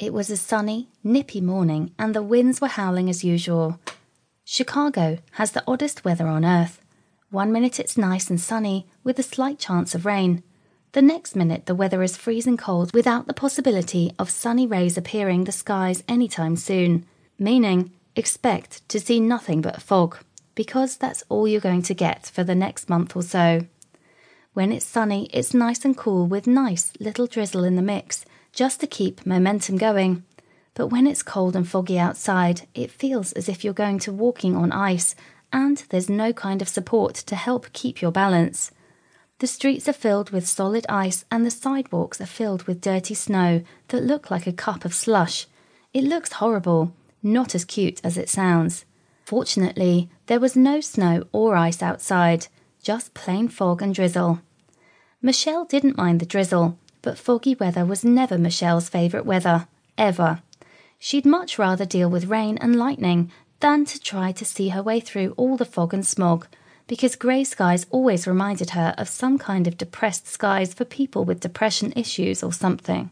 It was a sunny, nippy morning, and the winds were howling as usual. Chicago has the oddest weather on earth. One minute it's nice and sunny, with a slight chance of rain. The next minute the weather is freezing cold without the possibility of sunny rays appearing the skies anytime soon, meaning expect to see nothing but fog, because that's all you're going to get for the next month or so. When it's sunny, it's nice and cool with nice little drizzle in the mix, just to keep momentum going. But when it's cold and foggy outside, it feels as if you're going to walking on ice, and there's no kind of support to help keep your balance. The streets are filled with solid ice, and the sidewalks are filled with dirty snow that look like a cup of slush. It looks horrible, not as cute as it sounds. Fortunately, there was no snow or ice outside, just plain fog and drizzle. Michelle didn't mind the drizzle, but foggy weather was never Michelle's favourite weather, ever. She'd much rather deal with rain and lightning than to try to see her way through all the fog and smog, because grey skies always reminded her of some kind of depressed skies for people with depression issues or something.